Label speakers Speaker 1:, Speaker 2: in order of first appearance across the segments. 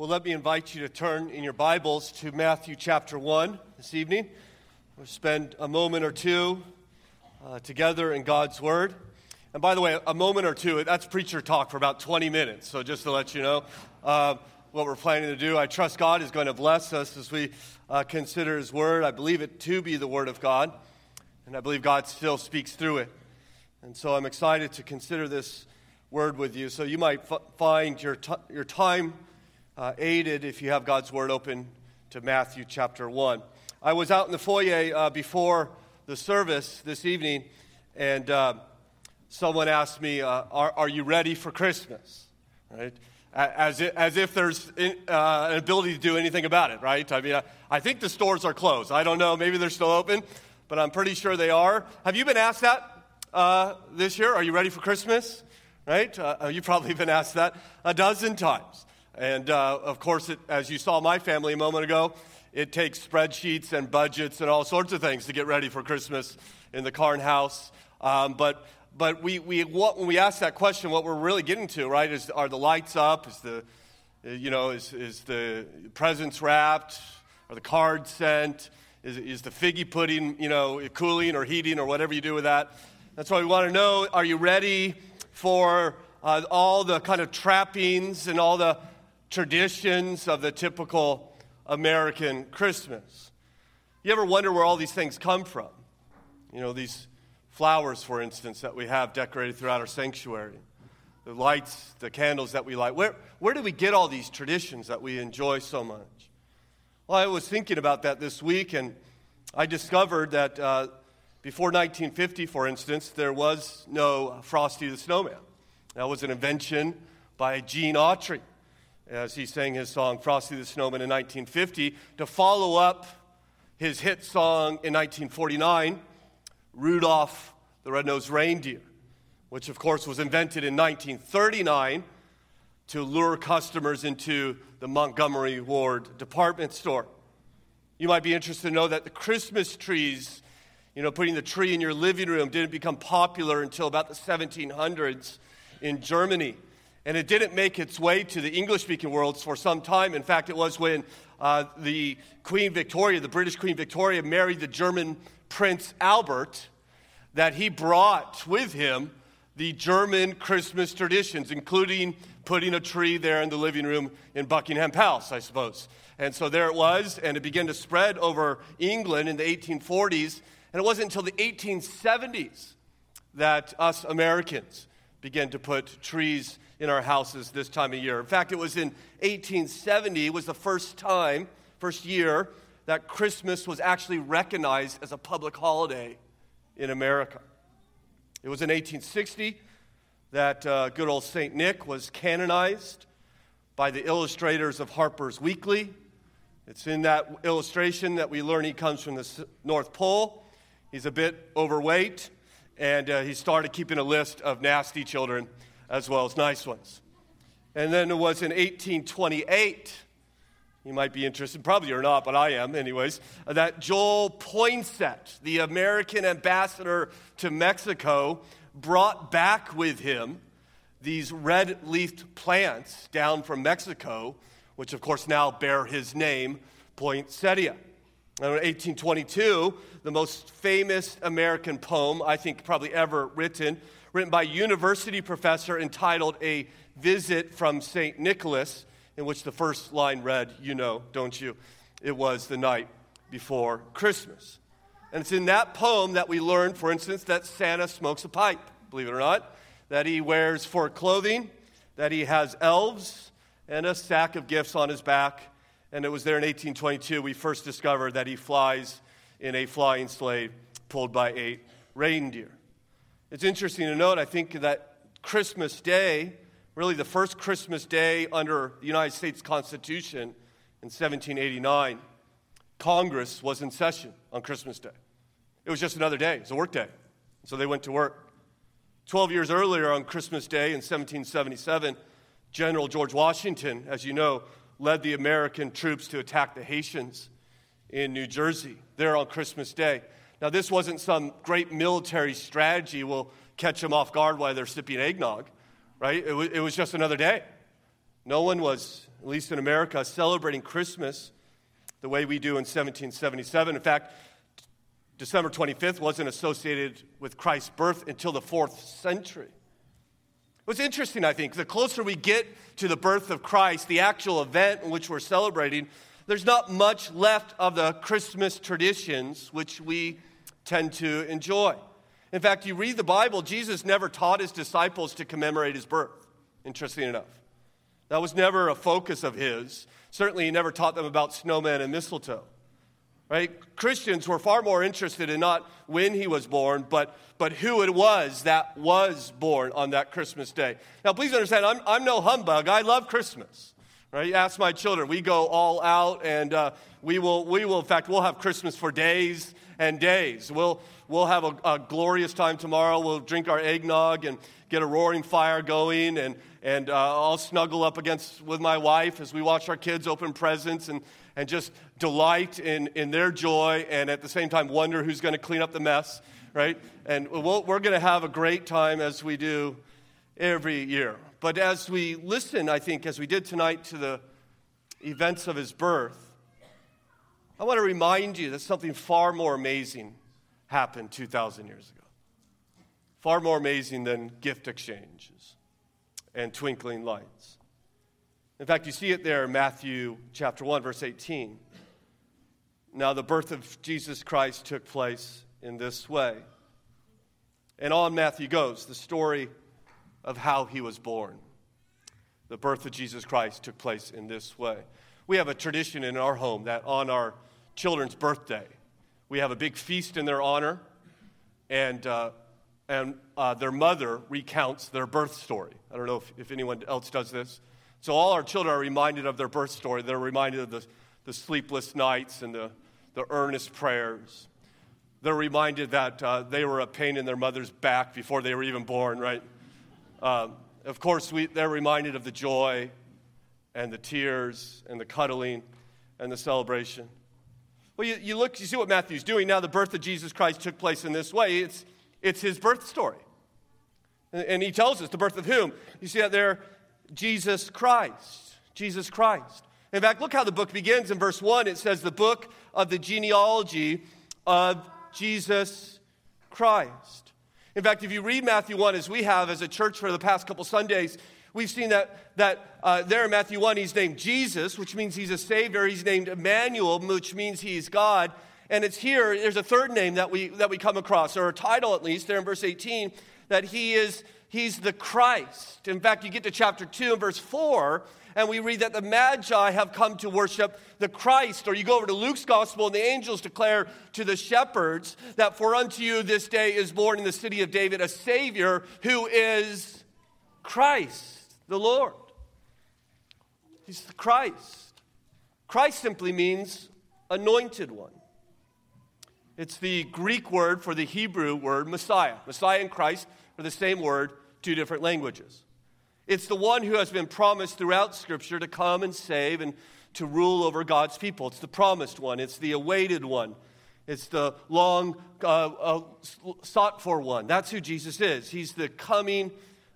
Speaker 1: Well, let me invite you to turn in your Bibles to Matthew chapter 1 this evening. We'll spend a moment or two uh, together in God's Word. And by the way, a moment or two, that's preacher talk for about 20 minutes. So just to let you know uh, what we're planning to do, I trust God is going to bless us as we uh, consider His Word. I believe it to be the Word of God, and I believe God still speaks through it. And so I'm excited to consider this Word with you. So you might f- find your, t- your time uh, aided if you have God's Word open to Matthew chapter 1. I was out in the foyer uh, before the service this evening, and uh, someone asked me, uh, are, are, you ready for Christmas? Right? As if, as if there's in, uh, an ability to do anything about it, right? I mean, I, I think the stores are closed. I don't know. Maybe they're still open, but I'm pretty sure they are. Have you been asked that uh, this year? Are you ready for Christmas? Right? you've probably been asked that a dozen times. And uh, of course, it, as you saw my family a moment ago, it takes spreadsheets and budgets and all sorts of things to get ready for Christmas in the Karn house. Um, but but we, we, what, when we ask that question, what we're really getting to, right, is are the lights up? Is the, you know, is, is the presents wrapped? Are the cards sent? Is, is the figgy pudding, you know, cooling or heating or whatever you do with that? That's why we want to know, are you ready for uh, all the kind of trappings and all the traditions of the typical American Christmas. You ever wonder where all these things come from? You know, these flowers, for instance, that we have decorated throughout our sanctuary, the lights, the candles that we light. Where, where do we get all these traditions that we enjoy so much? Well, I was thinking about that this week, and I discovered that uh, before 1950, for instance, there was no Frosty the Snowman. That was an invention by Gene Autry as he sang his song Frosty the Snowman in 1950 to follow up his hit song in 1949, Rudolph the Red-Nosed Reindeer, which of course was invented in 1939 to lure customers into the Montgomery Ward department store. You might be interested to know that the Christmas trees, you know, putting the tree in your living room didn't become popular until about the 1700s in Germany. And it didn't make its way to the English speaking world for some time. In fact, it was when uh, the Queen Victoria, the British Queen Victoria, married the German Prince Albert that he brought with him the German Christmas traditions, including putting a tree there in the living room in Buckingham Palace, I suppose. And so there it was, and it began to spread over England in the 1840s. And it wasn't until the 1870s that us Americans began to put trees in our houses this time of year. In fact, it was in 1870 was the first time, first year that Christmas was actually recognized as a public holiday in America. It was in 1860 that uh, good old St. Nick was canonized by the illustrators of Harper's Weekly. It's in that illustration that we learn he comes from the North Pole. He's a bit overweight, and uh, he started keeping a list of nasty children as well as nice ones. And then it was in 1828, you might be interested, probably you're not, but I am, anyways, that Joel Poinsett, the American ambassador to Mexico, brought back with him these red leafed plants down from Mexico, which of course now bear his name, poinsettia. In 1822, the most famous American poem, I think probably ever written, written by a university professor entitled A Visit from St. Nicholas, in which the first line read, You know, don't you? It was the night before Christmas. And it's in that poem that we learn, for instance, that Santa smokes a pipe, believe it or not, that he wears for clothing, that he has elves, and a sack of gifts on his back. And it was there in 1822 we first discovered that he flies in a flying sleigh pulled by eight reindeer. It's interesting to note, I think, that Christmas Day, really the first Christmas Day under the United States Constitution in 1789, Congress was in session on Christmas Day. It was just another day, it was a work day. So they went to work. Twelve years earlier, on Christmas Day in 1777, General George Washington, as you know, led the American troops to attack the Hessians in New Jersey there on Christmas Day. Now, this wasn't some great military strategy. We'll catch them off guard while they're sipping eggnog, right? It was, it was just another day. No one was at least in America, celebrating Christmas the way we do in 1777. In fact, December 25th wasn't associated with Christ's birth until the fourth century. What's interesting, I think, the closer we get to the birth of Christ, the actual event in which we're celebrating, there's not much left of the Christmas traditions which we tend to enjoy. In fact, you read the Bible, Jesus never taught his disciples to commemorate his birth, interesting enough. That was never a focus of his. Certainly, he never taught them about snowmen and mistletoe. Right? Christians were far more interested in not when he was born, but, but who it was that was born on that Christmas day. Now, please understand, I'm, I'm no humbug. I love Christmas. Right? You ask my children, we go all out, and uh, we, will, we will, in fact, we'll have Christmas for days and days. We'll, we'll have a, a glorious time tomorrow. We'll drink our eggnog and get a roaring fire going, and, and uh, I'll snuggle up against with my wife as we watch our kids open presents and, and just delight in, in their joy, and at the same time wonder who's going to clean up the mess, right? And we'll, we're going to have a great time as we do every year. But as we listen, I think, as we did tonight to the events of his birth, I want to remind you that something far more amazing happened 2,000 years ago. Far more amazing than gift exchanges and twinkling lights. In fact, you see it there in Matthew chapter 1, verse 18. Now, the birth of Jesus Christ took place in this way. And on Matthew goes the story of how he was born. The birth of Jesus Christ took place in this way. We have a tradition in our home that on our children's birthday, we have a big feast in their honor, and, uh, and uh, their mother recounts their birth story. I don't know if, if anyone else does this. So all our children are reminded of their birth story. They're reminded of the, the sleepless nights and the, the earnest prayers. They're reminded that uh, they were a pain in their mother's back before they were even born, right? Um, of course, we, they're reminded of the joy and the tears and the cuddling and the celebration. Well, you, you look, you see what Matthew's doing now. The birth of Jesus Christ took place in this way. It's, it's his birth story. And, and he tells us the birth of whom? You see that there? Jesus Christ. Jesus Christ. In fact, look how the book begins in verse 1. It says, The book of the genealogy of Jesus Christ. In fact, if you read Matthew 1, as we have as a church for the past couple Sundays, we've seen that, that uh, there in Matthew 1, he's named Jesus, which means he's a Savior. He's named Emmanuel, which means he's God. And it's here, there's a third name that we, that we come across, or a title at least, there in verse 18, that he is, he's the Christ. In fact, you get to chapter 2 and verse 4, and we read that the Magi have come to worship the Christ. Or you go over to Luke's gospel, and the angels declare to the shepherds that for unto you this day is born in the city of David a Savior who is Christ, the Lord. He's the Christ. Christ simply means anointed one. It's the Greek word for the Hebrew word Messiah. Messiah and Christ are the same word, two different languages. It's the one who has been promised throughout Scripture to come and save and to rule over God's people. It's the promised one, it's the awaited one, it's the long uh, uh, sought for one. That's who Jesus is. He's the coming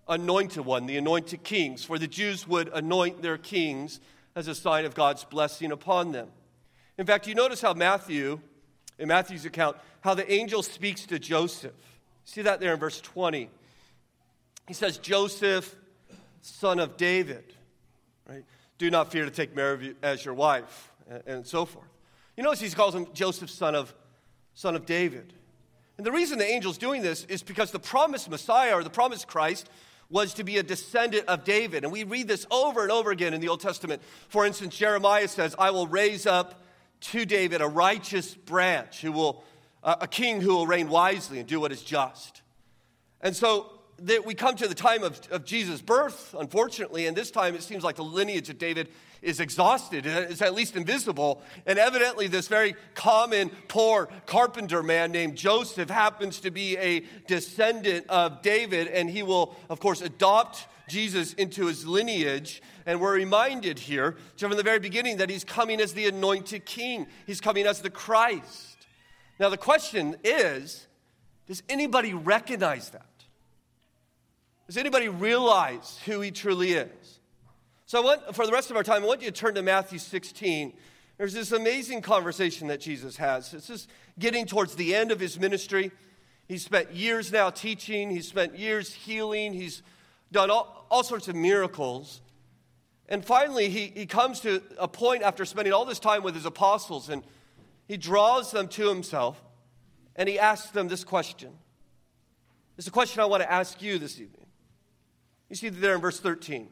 Speaker 1: anointed one, the anointed kings. For the Jews would anoint their kings as a sign of God's blessing upon them. In fact, you notice how Matthew, in Matthew's account, how the angel speaks to Joseph. See that there in verse 20. He says, Joseph, son of David, right? Do not fear to take Mary as your wife, and, so forth. You notice he calls him Joseph, son of, son of David. And the reason the angel's doing this is because the promised Messiah or the promised Christ was to be a descendant of David. And we read this over and over again in the Old Testament. For instance, Jeremiah says, I will raise up to David a righteous branch who will, uh, a king who will reign wisely and do what is just. And so that we come to the time of, of Jesus' birth, unfortunately, and this time it seems like the lineage of David is exhausted. It's at least invisible. And evidently, this very common, poor carpenter man named Joseph happens to be a descendant of David, and he will, of course, adopt Jesus into his lineage. And we're reminded here from the very beginning that he's coming as the anointed king, he's coming as the Christ. Now, the question is does anybody recognize that? Does anybody realize who he truly is? So, I want, for the rest of our time, I want you to turn to Matthew 16. There's this amazing conversation that Jesus has. This is getting towards the end of his ministry. He's spent years now teaching, he's spent years healing, he's done all, all sorts of miracles. And finally, he, he comes to a point after spending all this time with his apostles, and he draws them to himself, and he asks them this question. It's a question I want to ask you this evening. You see that there in verse 13.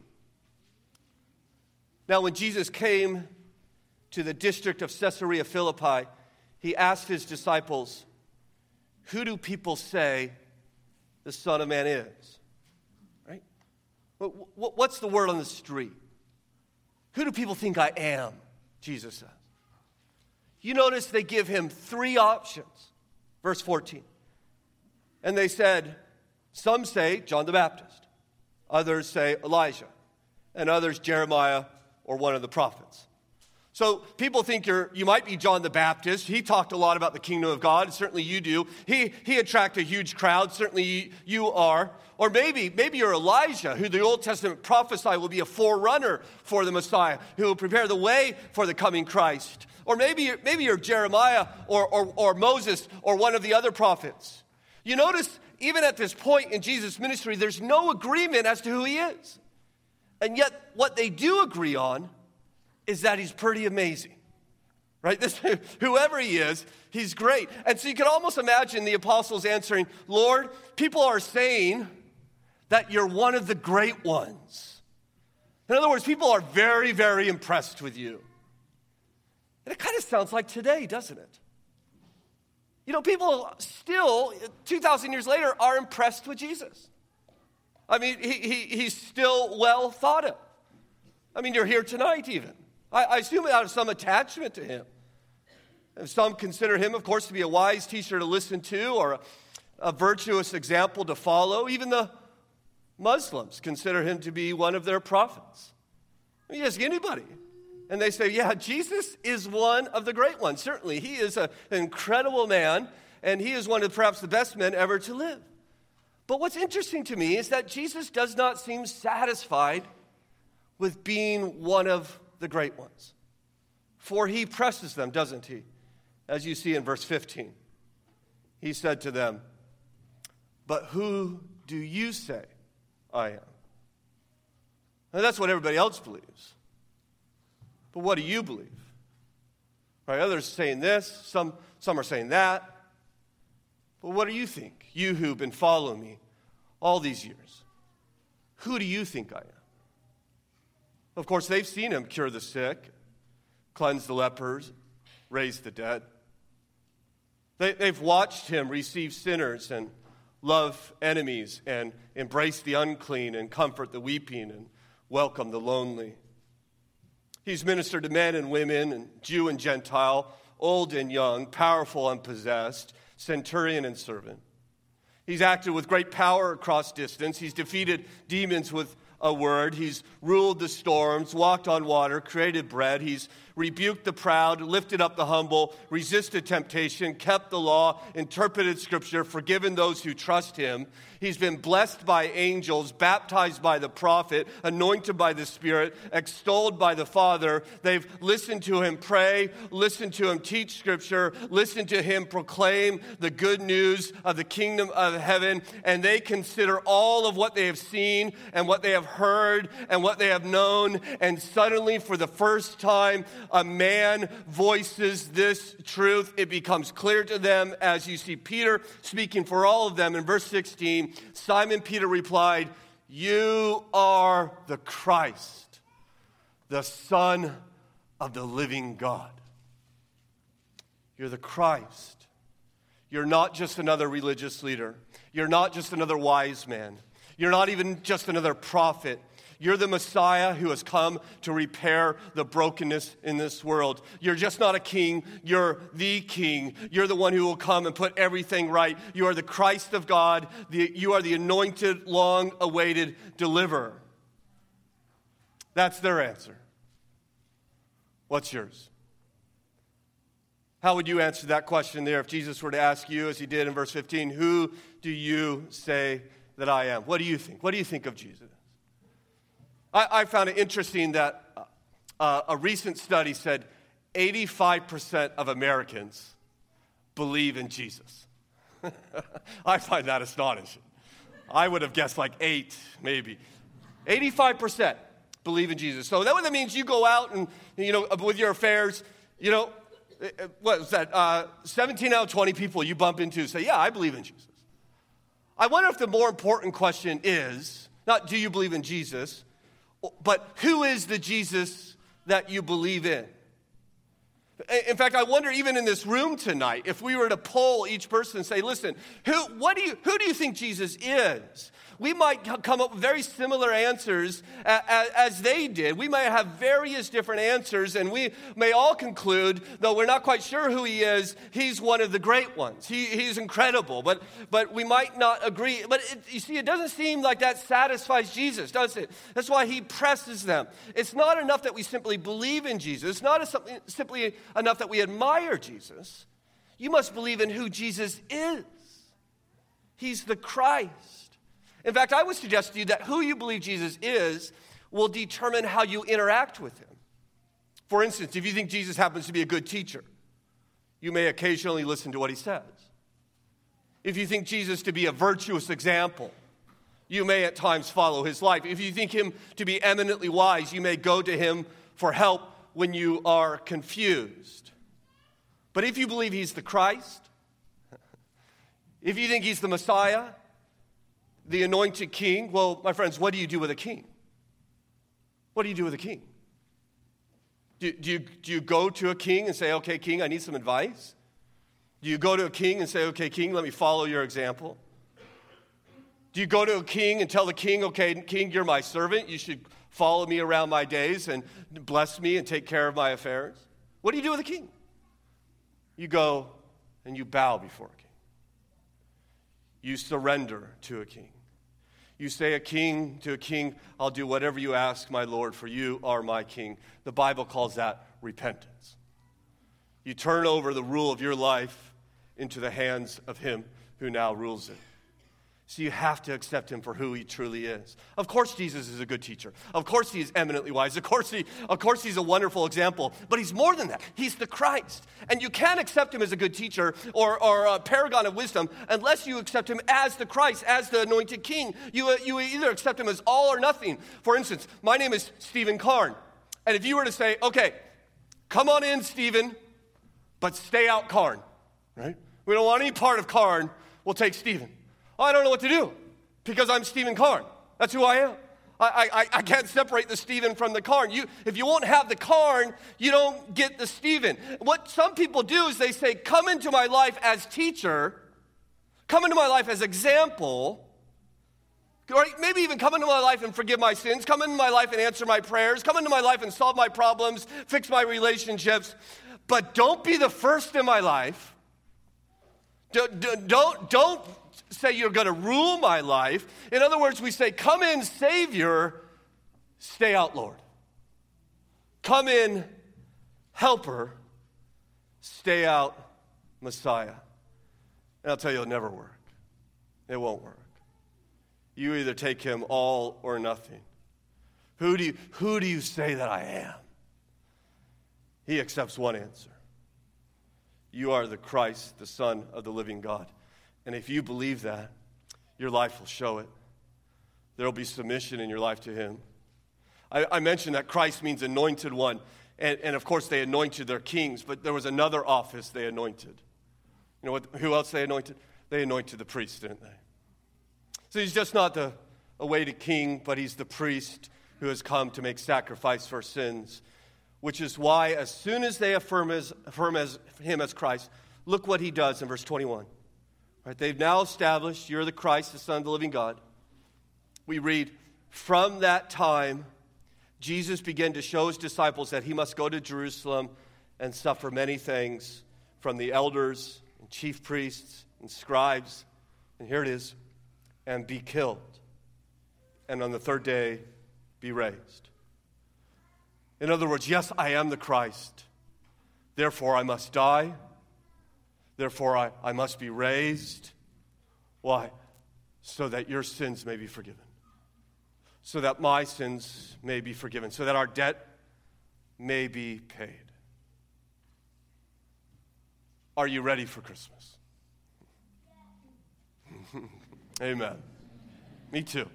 Speaker 1: Now, when Jesus came to the district of Caesarea Philippi, he asked his disciples, Who do people say the Son of Man is? Right? What's the word on the street? Who do people think I am? Jesus says. You notice they give him three options. Verse 14. And they said, Some say John the Baptist, others say Elijah, and others Jeremiah or one of the prophets. So people think you're, you might be John the Baptist. He talked a lot about the kingdom of God. Certainly you do. He, he attracted a huge crowd. Certainly you, you are. Or maybe, maybe you're Elijah, who the Old Testament prophesied will be a forerunner for the Messiah, who will prepare the way for the coming Christ. Or maybe, maybe you're Jeremiah or, or, or Moses or one of the other prophets. You notice, even at this point in Jesus' ministry, there's no agreement as to who he is. And yet, what they do agree on is that he's pretty amazing. Right? This, whoever he is, he's great. And so you can almost imagine the apostles answering, Lord, people are saying that you're one of the great ones. In other words, people are very, very impressed with you. And it kind of sounds like today, doesn't it? You know, people still, 2,000 years later, are impressed with Jesus. I mean, he, he, he's still well thought of. I mean, you're here tonight, even. I, I assume out of some attachment to him. And some consider him, of course, to be a wise teacher to listen to or a, a virtuous example to follow. Even the Muslims consider him to be one of their prophets. I mean, ask anybody. And they say, yeah, Jesus is one of the great ones. Certainly, he is a, an incredible man, and he is one of perhaps the best men ever to live. But what's interesting to me is that Jesus does not seem satisfied with being one of the great ones. For he presses them, doesn't he? As you see in verse 15. He said to them, But who do you say I am? And that's what everybody else believes. But what do you believe? Right, others are saying this, some, some are saying that. But what do you think? You who've been following me all these years. Who do you think I am? Of course, they've seen him cure the sick, cleanse the lepers, raise the dead. They, they've watched him receive sinners and love enemies and embrace the unclean and comfort the weeping and welcome the lonely. He's ministered to men and women, and Jew and Gentile, old and young, powerful and possessed, centurion and servant. He's acted with great power across distance. He's defeated demons with a word. He's ruled the storms, walked on water, created bread. He's rebuked the proud, lifted up the humble, resisted temptation, kept the law, interpreted scripture, forgiven those who trust him. He's been blessed by angels, baptized by the prophet, anointed by the Spirit, extolled by the Father. They've listened to him pray, listened to him teach scripture, listened to him proclaim the good news of the kingdom of heaven, and they consider all of what they have seen and what they have heard and what they have known. And suddenly, for the first time, a man voices this truth. It becomes clear to them as you see Peter speaking for all of them in verse 16. Simon Peter replied, You are the Christ, the Son of the living God. You're the Christ. You're not just another religious leader. You're not just another wise man. You're not even just another prophet. You're the Messiah who has come to repair the brokenness in this world. You're just not a king, you're the king. You're the one who will come and put everything right. You are the Christ of God, the, you are the anointed, long awaited deliverer. That's their answer. What's yours? How would you answer that question there if Jesus were to ask you, as he did in verse 15, Who do you say that I am? What do you think? What do you think of Jesus? I, I found it interesting that uh, a recent study said 85% of Americans believe in Jesus. I find that astonishing. I would have guessed like eight, maybe. 85% believe in Jesus. So that, that means you go out and, you know, with your affairs, you know, eh, eh, what was that? Uh, 17 out of 20 people you bump into say, Yeah, I believe in Jesus. I wonder if the more important question is not do you believe in Jesus, but who is the Jesus that you believe in? In fact, I wonder even in this room tonight, if we were to poll each person and say, listen, who, what do you, who do you think Jesus is? We might come up with very similar answers as they did. We might have various different answers, and we may all conclude, though we're not quite sure who he is, he's one of the great ones. He, he's incredible, but, but we might not agree. But it, you see, it doesn't seem like that satisfies Jesus, does it? That's why he presses them. It's not enough that we simply believe in Jesus, it's not a, simply enough that we admire Jesus. You must believe in who Jesus is. He's the Christ. In fact, I would suggest to you that who you believe Jesus is will determine how you interact with him. For instance, if you think Jesus happens to be a good teacher, you may occasionally listen to what he says. If you think Jesus to be a virtuous example, you may at times follow his life. If you think him to be eminently wise, you may go to him for help when you are confused. But if you believe he's the Christ, if you think he's the Messiah, the anointed king. Well, my friends, what do you do with a king? What do you do with a king? Do, do, you, do you go to a king and say, okay, king, I need some advice? Do you go to a king and say, okay, king, let me follow your example? Do you go to a king and tell the king, okay, king, you're my servant. You should follow me around my days and bless me and take care of my affairs? What do you do with a king? You go and you bow before a king. You surrender to a king. You say a king to a king, I'll do whatever you ask, my Lord, for you are my king. The Bible calls that repentance. You turn over the rule of your life into the hands of him who now rules it. So you have to accept him for who he truly is. Of course, Jesus is a good teacher. Of course, he is eminently wise. Of course, he, of course, he's a wonderful example. But he's more than that. He's the Christ. And you can't accept him as a good teacher or, or a paragon of wisdom unless you accept him as the Christ, as the anointed king. You, uh, you either accept him as all or nothing. For instance, my name is Stephen Karn. And if you were to say, okay, come on in, Stephen, but stay out Karn, right? We don't want any part of Karn, we'll take Stephen. I don't know what to do because I'm Stephen Karn. That's who I am. I, I, I can't separate the Stephen from the Karn. You, if you won't have the Karn, you don't get the Stephen. What some people do is they say, Come into my life as teacher, come into my life as example, or maybe even come into my life and forgive my sins, come into my life and answer my prayers, come into my life and solve my problems, fix my relationships, but don't be the first in my life. Don't, don't, don't say you're going to rule my life. In other words, we say, Come in, Savior, stay out, Lord. Come in, Helper, stay out, Messiah. And I'll tell you, it'll never work. It won't work. You either take him all or nothing. Who do you, who do you say that I am? He accepts one answer You are the Christ, the Son of the living God. And if you believe that, your life will show it. There will be submission in your life to Him. I, I mentioned that Christ means anointed one. And, and, of course, they anointed their kings, but there was another office they anointed. You know what, who else they anointed? They anointed the priest, didn't they? So he's just not the awaited king, but he's the priest who has come to make sacrifice for sins. Which is why, as soon as they affirm, as, affirm as, him as Christ, look what he does in verse 21. Right, they've now established you're the Christ, the Son of the living God. We read, from that time, Jesus began to show his disciples that he must go to Jerusalem and suffer many things from the elders and chief priests and scribes. And here it is and be killed. And on the third day, be raised. In other words, yes, I am the Christ. Therefore, I must die Therefore, I, I must be raised. Why? So that your sins may be forgiven. so that my sins may be forgiven, so that our debt may be paid. Are you ready for Christmas? Amen. Me too.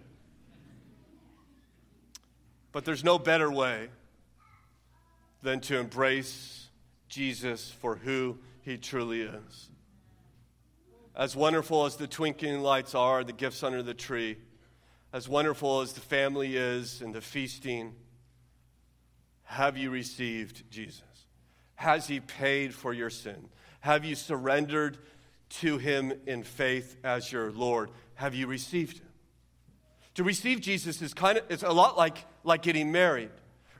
Speaker 1: But there's no better way than to embrace Jesus for who he truly is. As wonderful as the twinkling lights are, the gifts under the tree, as wonderful as the family is and the feasting, have you received Jesus? Has he paid for your sin? Have you surrendered to him in faith as your Lord? Have you received him? To receive Jesus is kind of, it's a lot like, like getting married.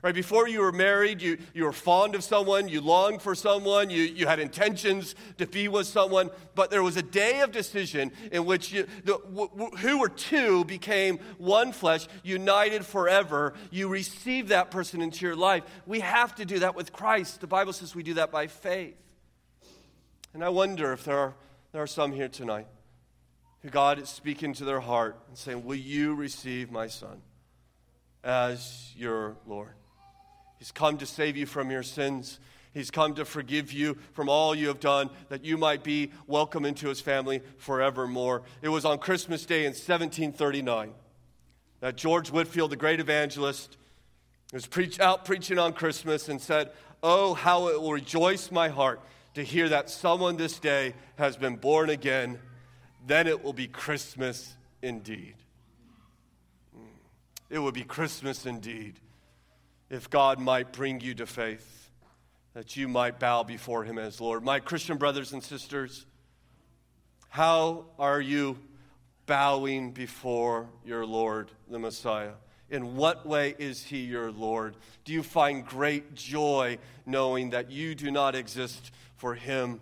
Speaker 1: Right? Before you were married, you, you were fond of someone, you longed for someone, you, you had intentions to be with someone, but there was a day of decision in which you, the, w- who were two became one flesh, united forever. You received that person into your life. We have to do that with Christ. The Bible says we do that by faith. And I wonder if there are, there are some here tonight who God is speaking to their heart and saying, Will you receive my son as your Lord? He's come to save you from your sins. He's come to forgive you from all you have done, that you might be welcome into his family forevermore. It was on Christmas Day in 1739 that George Whitefield, the great evangelist, was preach, out preaching on Christmas and said, Oh, how it will rejoice my heart to hear that someone this day has been born again then it will be Christmas indeed. Hmm. It will be Christmas indeed if God might bring you to faith, that you might bow before Him as Lord. My Christian brothers and sisters, how are you bowing before your Lord, the Messiah? In what way is He your Lord? Do you find great joy knowing that you do not exist for Him?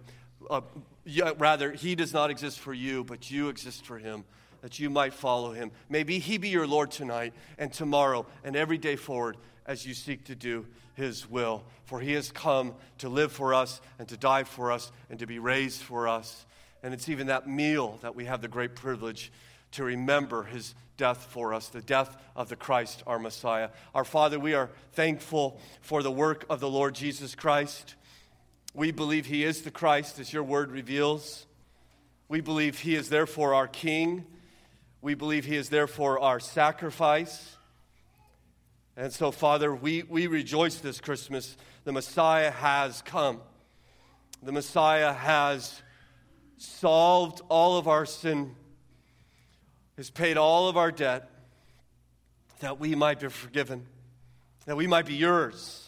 Speaker 1: Uh, yeah, rather, he does not exist for you, but you exist for him, that you might follow him. Maybe he be your Lord tonight and tomorrow and every day forward as you seek to do his will. For he has come to live for us and to die for us and to be raised for us. And it's even that meal that we have the great privilege to remember his death for us, the death of the Christ, our Messiah. Our Father, we are thankful for the work of the Lord Jesus Christ. We believe he is the Christ, as your word reveals. We believe he is therefore our King. We believe he is therefore our sacrifice. And so, Father, we, we rejoice this Christmas. The Messiah has come. The Messiah has solved all of our sin, has paid all of our debt, that we might be forgiven, that we might be yours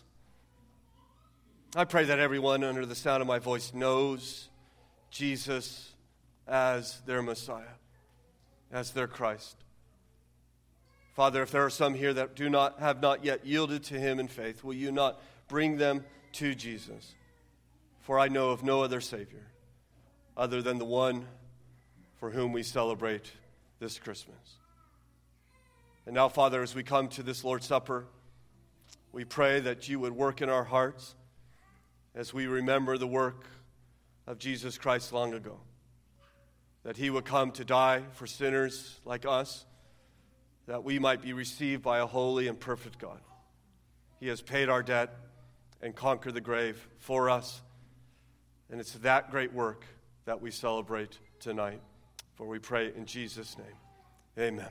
Speaker 1: I pray that everyone under the sound of my voice knows Jesus as their Messiah, as their Christ. Father, if there are some here that do not have not yet yielded to him in faith, will you not bring them to Jesus? For I know of no other Savior other than the one for whom we celebrate this Christmas. And now, Father, as we come to this Lord's Supper, we pray that you would work in our hearts as we remember the work of Jesus Christ long ago. That he would come to die for sinners like us, that we might be received by a holy and perfect God. He has paid our debt and conquered the grave for us. And it's that great work that we celebrate tonight. For we pray in Jesus' name. Amen.